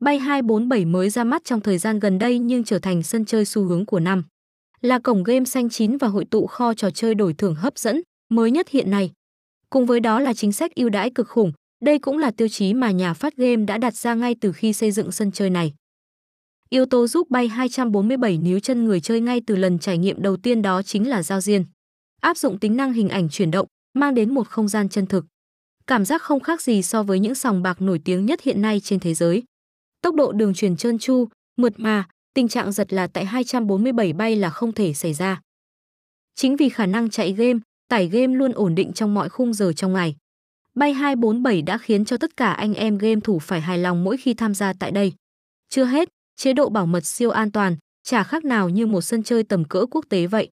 Bay 247 mới ra mắt trong thời gian gần đây nhưng trở thành sân chơi xu hướng của năm. Là cổng game xanh chín và hội tụ kho trò chơi đổi thưởng hấp dẫn mới nhất hiện nay. Cùng với đó là chính sách ưu đãi cực khủng, đây cũng là tiêu chí mà nhà phát game đã đặt ra ngay từ khi xây dựng sân chơi này. Yếu tố giúp bay 247 níu chân người chơi ngay từ lần trải nghiệm đầu tiên đó chính là giao diên. Áp dụng tính năng hình ảnh chuyển động, mang đến một không gian chân thực. Cảm giác không khác gì so với những sòng bạc nổi tiếng nhất hiện nay trên thế giới. Tốc độ đường truyền trơn tru, mượt mà, tình trạng giật là tại 247 bay là không thể xảy ra. Chính vì khả năng chạy game, tải game luôn ổn định trong mọi khung giờ trong ngày. Bay 247 đã khiến cho tất cả anh em game thủ phải hài lòng mỗi khi tham gia tại đây. Chưa hết, chế độ bảo mật siêu an toàn, chả khác nào như một sân chơi tầm cỡ quốc tế vậy.